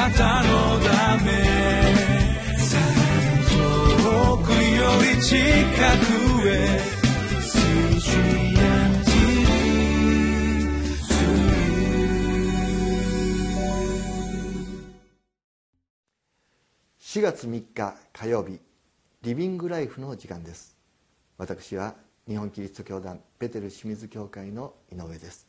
なたのため遠くより近くへ4月3日火曜日リビングライフの時間です。私は日本キリスト教団ベテル清水教会の井上です。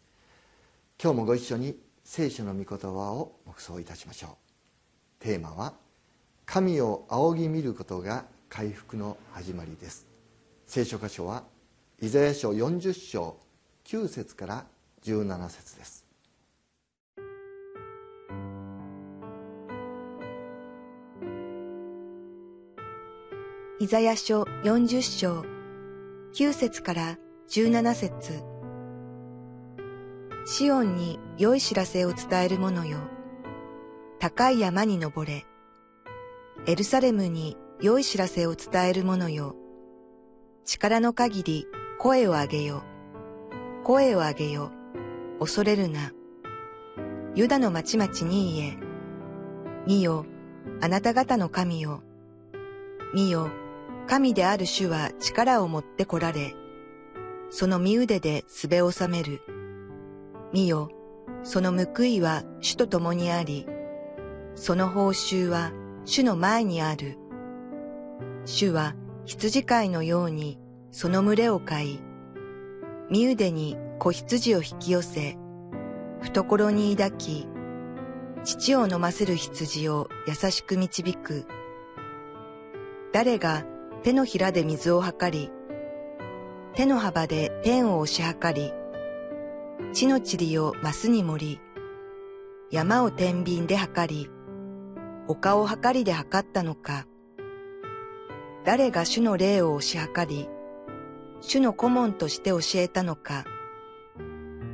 今日もご一緒に聖書の御言葉を黙想いたしましょう。テーマは神を仰ぎ見ることが回復の始まりです。聖書箇所はイザヤ書40章9節から17節です。イザヤ書40章9節から17節。シオンに良い知らせを伝える者よ。高い山に登れ。エルサレムに良い知らせを伝える者よ。力の限り声を上げよ。声を上げよ。恐れるな。ユダの町々に言え。見よ、あなた方の神よ。見よ、神である主は力を持って来られ、その身腕で術を収める。見よ、その報いは主と共にあり、その報酬は主の前にある。主は羊飼いのようにその群れを飼い、身腕に子羊を引き寄せ、懐に抱き、乳を飲ませる羊を優しく導く。誰が手のひらで水を測り、手の幅で天を押し測り、地の塵をマスに盛り、山を天秤で測り、丘を測りで測ったのか、誰が主の霊を押し測り、主の顧問として教えたのか、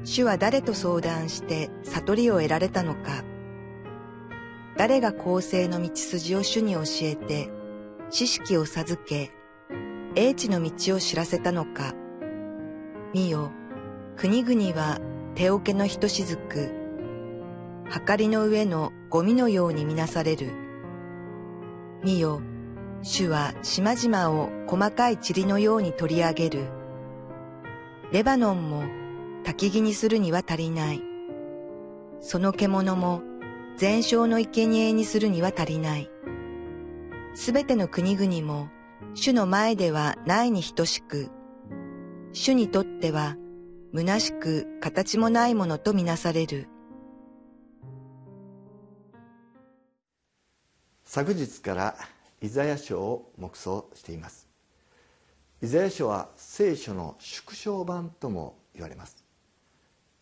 主は誰と相談して悟りを得られたのか、誰が公正の道筋を主に教えて、知識を授け、英知の道を知らせたのか。見よ、国々は手桶のひとしずく、はかりの上のゴミのようにみなされる。見よ、主は島々を細かい塵のように取り上げる。レバノンも焚き木にするには足りない。その獣も全焼の生贄にするには足りない。すべての国々も主の前ではないに等しく、主にとっては虚しく形もないものとみなされる。昨日からイザヤ書を黙想しています。イザヤ書は聖書の縮小版とも言われます。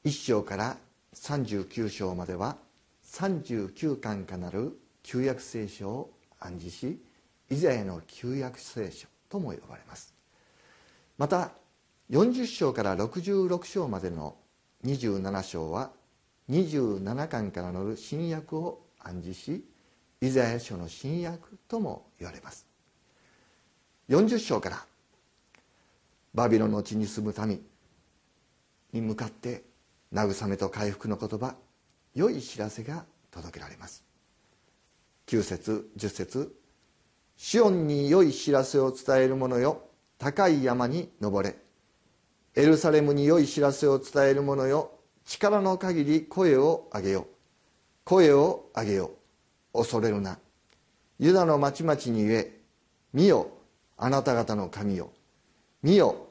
1章から39章までは39巻かなる旧約聖書を暗示しイザヤの旧約聖書とも呼ばれます。また40章から66章までの27章は27巻から乗る新約を暗示しイザヤ書の新約とも言われます。40章からバビロの地に住む民に向かって慰めと回復の言葉良い知らせが届けられます。9節10節シオンに良い知らせを伝える者よ高い山に登れ。エルサレムに良い知らせを伝える者よ。力の限り声を上げよ声を上げよ恐れるな。ユダの町々に言え。見よあなた方の神よ。見よ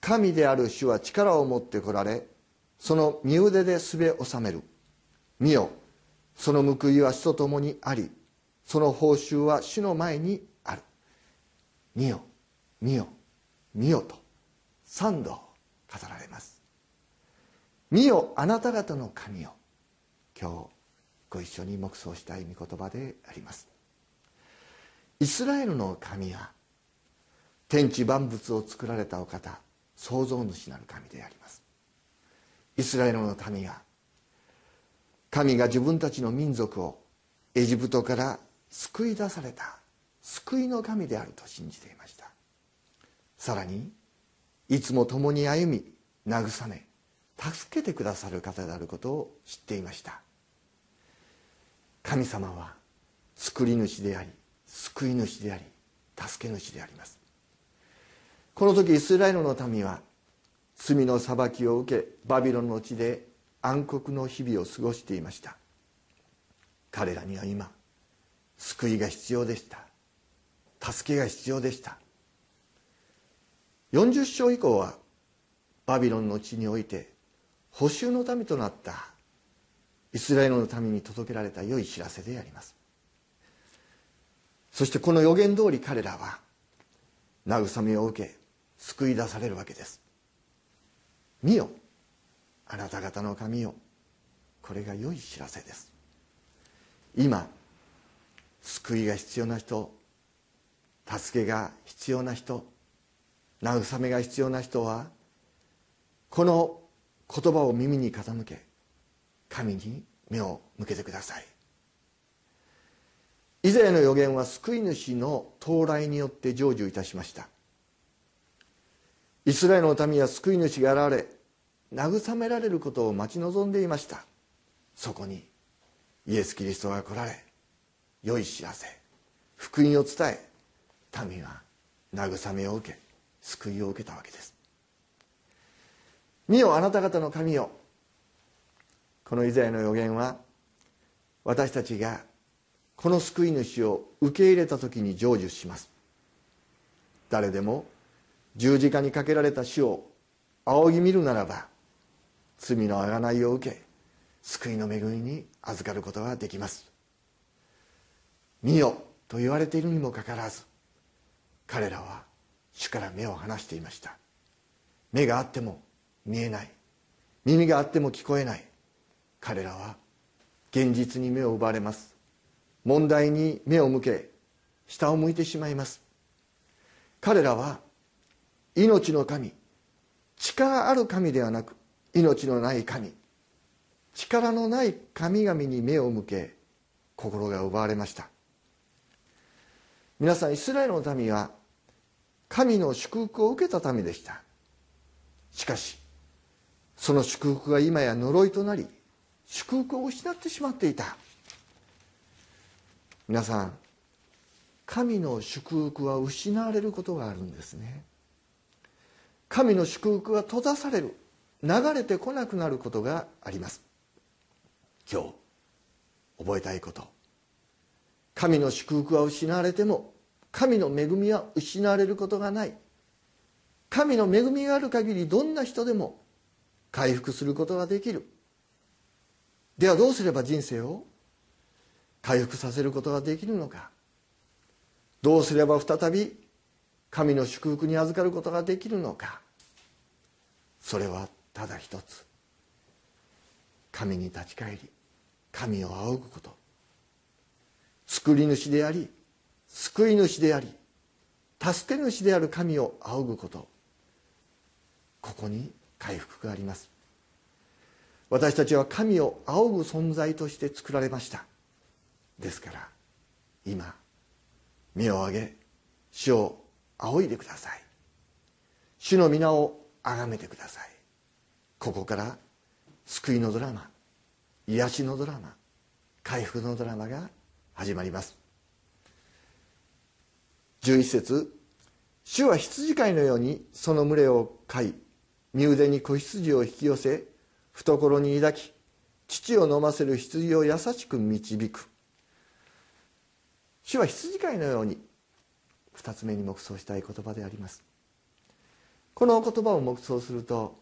神である主は力を持ってこられ。その身腕で術収める。見よその報いは主と共にあり。その報酬は主の前にある。見よ見よ見よと。三度語られます。見よあなた方の神よ。今日ご一緒に黙想したい御言葉であります。イスラエルの神は天地万物を作られたお方創造主なる神であります。イスラエルの民が神が自分たちの民族をエジプトから救い出された救いの神であると信じていました。さらにいつも共に歩み慰め助けてくださる方であることを知っていました。神様は作り主であり救い主であり助け主であります。この時イスラエルの民は罪の裁きを受けバビロンの地で暗黒の日々を過ごしていました。彼らには今救いが必要でした。助けが必要でした。40章以降はバビロンの地において補修の民となったイスラエルの民に届けられた良い知らせであります。そしてこの予言通り彼らは慰めを受け救い出されるわけです。見よあなた方の神よ。これが良い知らせです。今救いが必要な人助けが必要な人慰めが必要な人はこの言葉を耳に傾け神に目を向けてください。以前の予言は救い主の到来によって成就いたしました。イスラエルの民は救い主が現れ慰められることを待ち望んでいました。そこにイエス・キリストが来られ良い知らせ福音を伝え民は慰めを受け救いを受けたわけです。見よあなた方の神よ。このイザヤの予言は私たちがこの救い主を受け入れた時に成就します。誰でも十字架にかけられた死を仰ぎ見るならば罪の贖いを受け救いの恵みに預かることができます。見よと言われているにもかかわらず彼らは主から目を離していました。目があっても見えない。耳があっても聞こえない。彼らは現実に目を奪われます。問題に目を向け下を向いてしまいます。彼らは命の神。力ある神ではなく命のない神。力のない神々に目を向け心が奪われました。皆さんイスラエルの民は神の祝福を受けた民でした。しかしその祝福が今や呪いとなり祝福を失ってしまっていた。皆さん神の祝福は失われることがあるんですね。神の祝福が閉ざされる流れてこなくなることがあります。今日覚えたいこと。神の祝福は失われても神の恵みは失われることがない。神の恵みがある限りどんな人でも回復することができる。ではどうすれば人生を回復させることができるのか。どうすれば再び神の祝福に預かることができるのか。それはただ一つ。神に立ち返り神を仰ぐこと。救い主であり救い主であり助け主である神を仰ぐこと。ここに回復があります。私たちは神を仰ぐ存在として作られました。ですから今目を上げ主を仰いでください。主の皆を崇めてください。ここから救いのドラマ癒しのドラマ回復のドラマが始まります。11節。主は羊飼いのようにその群れを飼い身腕に子羊を引き寄せ懐に抱き乳を飲ませる羊を優しく導く。主は羊飼いのように二つ目に黙想したい言葉であります。この言葉を黙想すると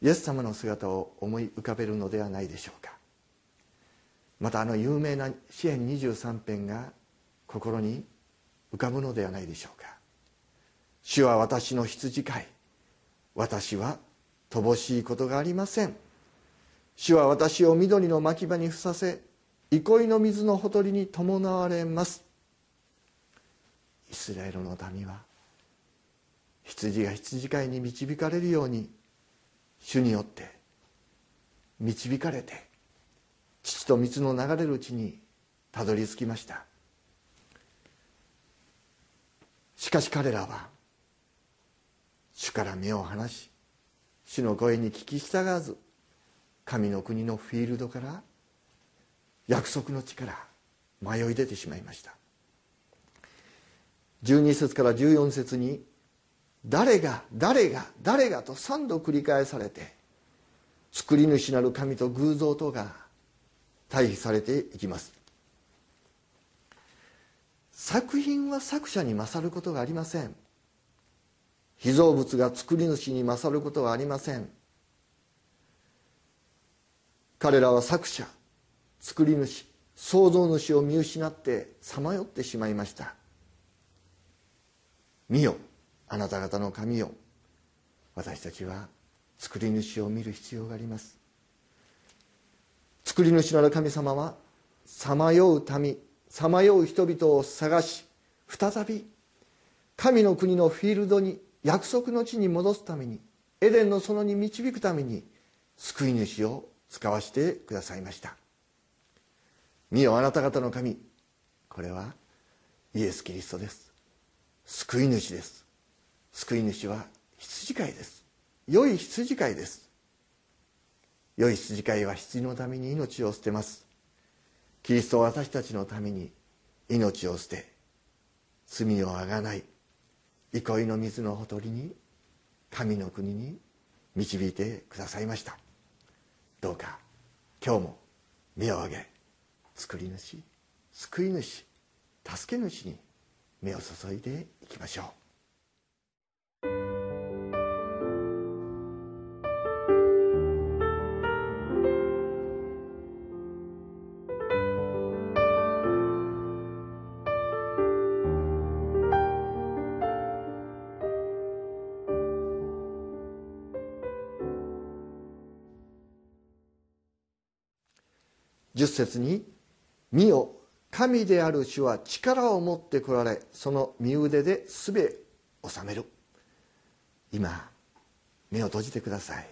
イエス様の姿を思い浮かべるのではないでしょうか。またあの有名な詩篇23編が心に浮かぶのではないでしょうか。主は私の羊飼い。私は乏しいことがありません。主は私を緑の牧場にふさせ憩いの水のほとりに伴われます。イスラエルの民は羊が羊飼いに導かれるように主によって導かれて父と水の流れるうちにたどり着きました。しかし彼らは主から目を離し主の声に聞き従わず神の国のフィールドから約束の地から迷い出てしまいました。12節から14節に「誰が誰が誰が」と3度繰り返されて作り主なる神と偶像とが対比されていきます。作品は作者に勝ることがありません。被造物が作り主に勝ることはありません。彼らは作者作り主創造主を見失ってさまよってしまいました。見よあなた方の神よ。私たちは作り主を見る必要があります。作り主なる神様はさまよう民。さまよう人々を探し再び神の国のフィールドに約束の地に戻すためにエデンの園に導くために救い主を使わせてくださいました。見よあなた方の神。これはイエス・キリストです。救い主です。救い主は羊飼いです。良い羊飼いです。良い羊飼いは羊のために命を捨てます。キリストは私たちのために命を捨て罪をあがない憩いの水のほとりに神の国に導いてくださいました。どうか今日も目を上げ作り主救い主助け主に目を注いでいきましょう。10節に「見よ神である主は力を持ってこられその身腕で術を治める」今目を閉じてください。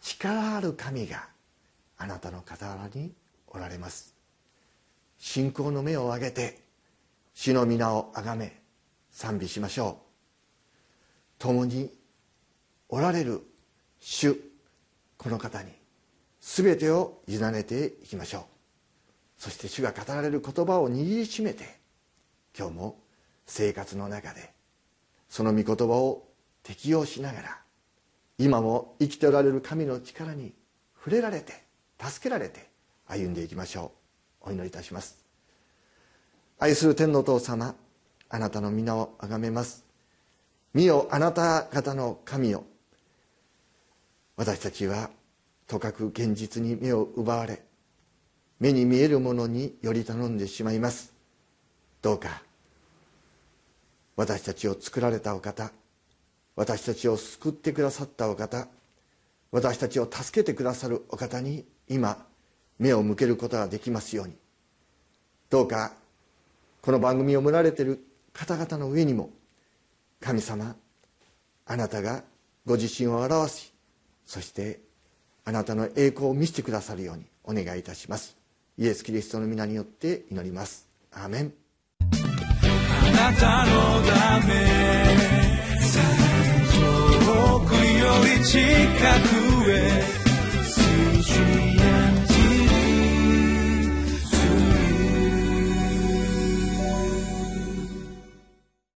力ある神があなたの傍らにおられます。信仰の目を上げて主の皆をあがめ賛美しましょう。共におられる主この方に全てを委ねていきましょう。そして主が語られる言葉を握りしめて今日も生活の中でその御言葉を適用しながら今も生きておられる神の力に触れられて助けられて歩んでいきましょう。お祈りいたします。愛する天の父様あなたの皆をあがめます。見よあなた方の神よ。私たちはとかく現実に目を奪われ目に見えるものにより頼んでしまいます。どうか私たちを作られたお方私たちを救ってくださったお方私たちを助けてくださるお方に今目を向けることができますように。どうかこの番組を見られている方々の上にも神様あなたがご自身を表しそしてあなたの栄光を見せてくださるようにお願いいたします。イエス・キリストの皆によって祈ります。アーメン。あなたのため遠くより近くへ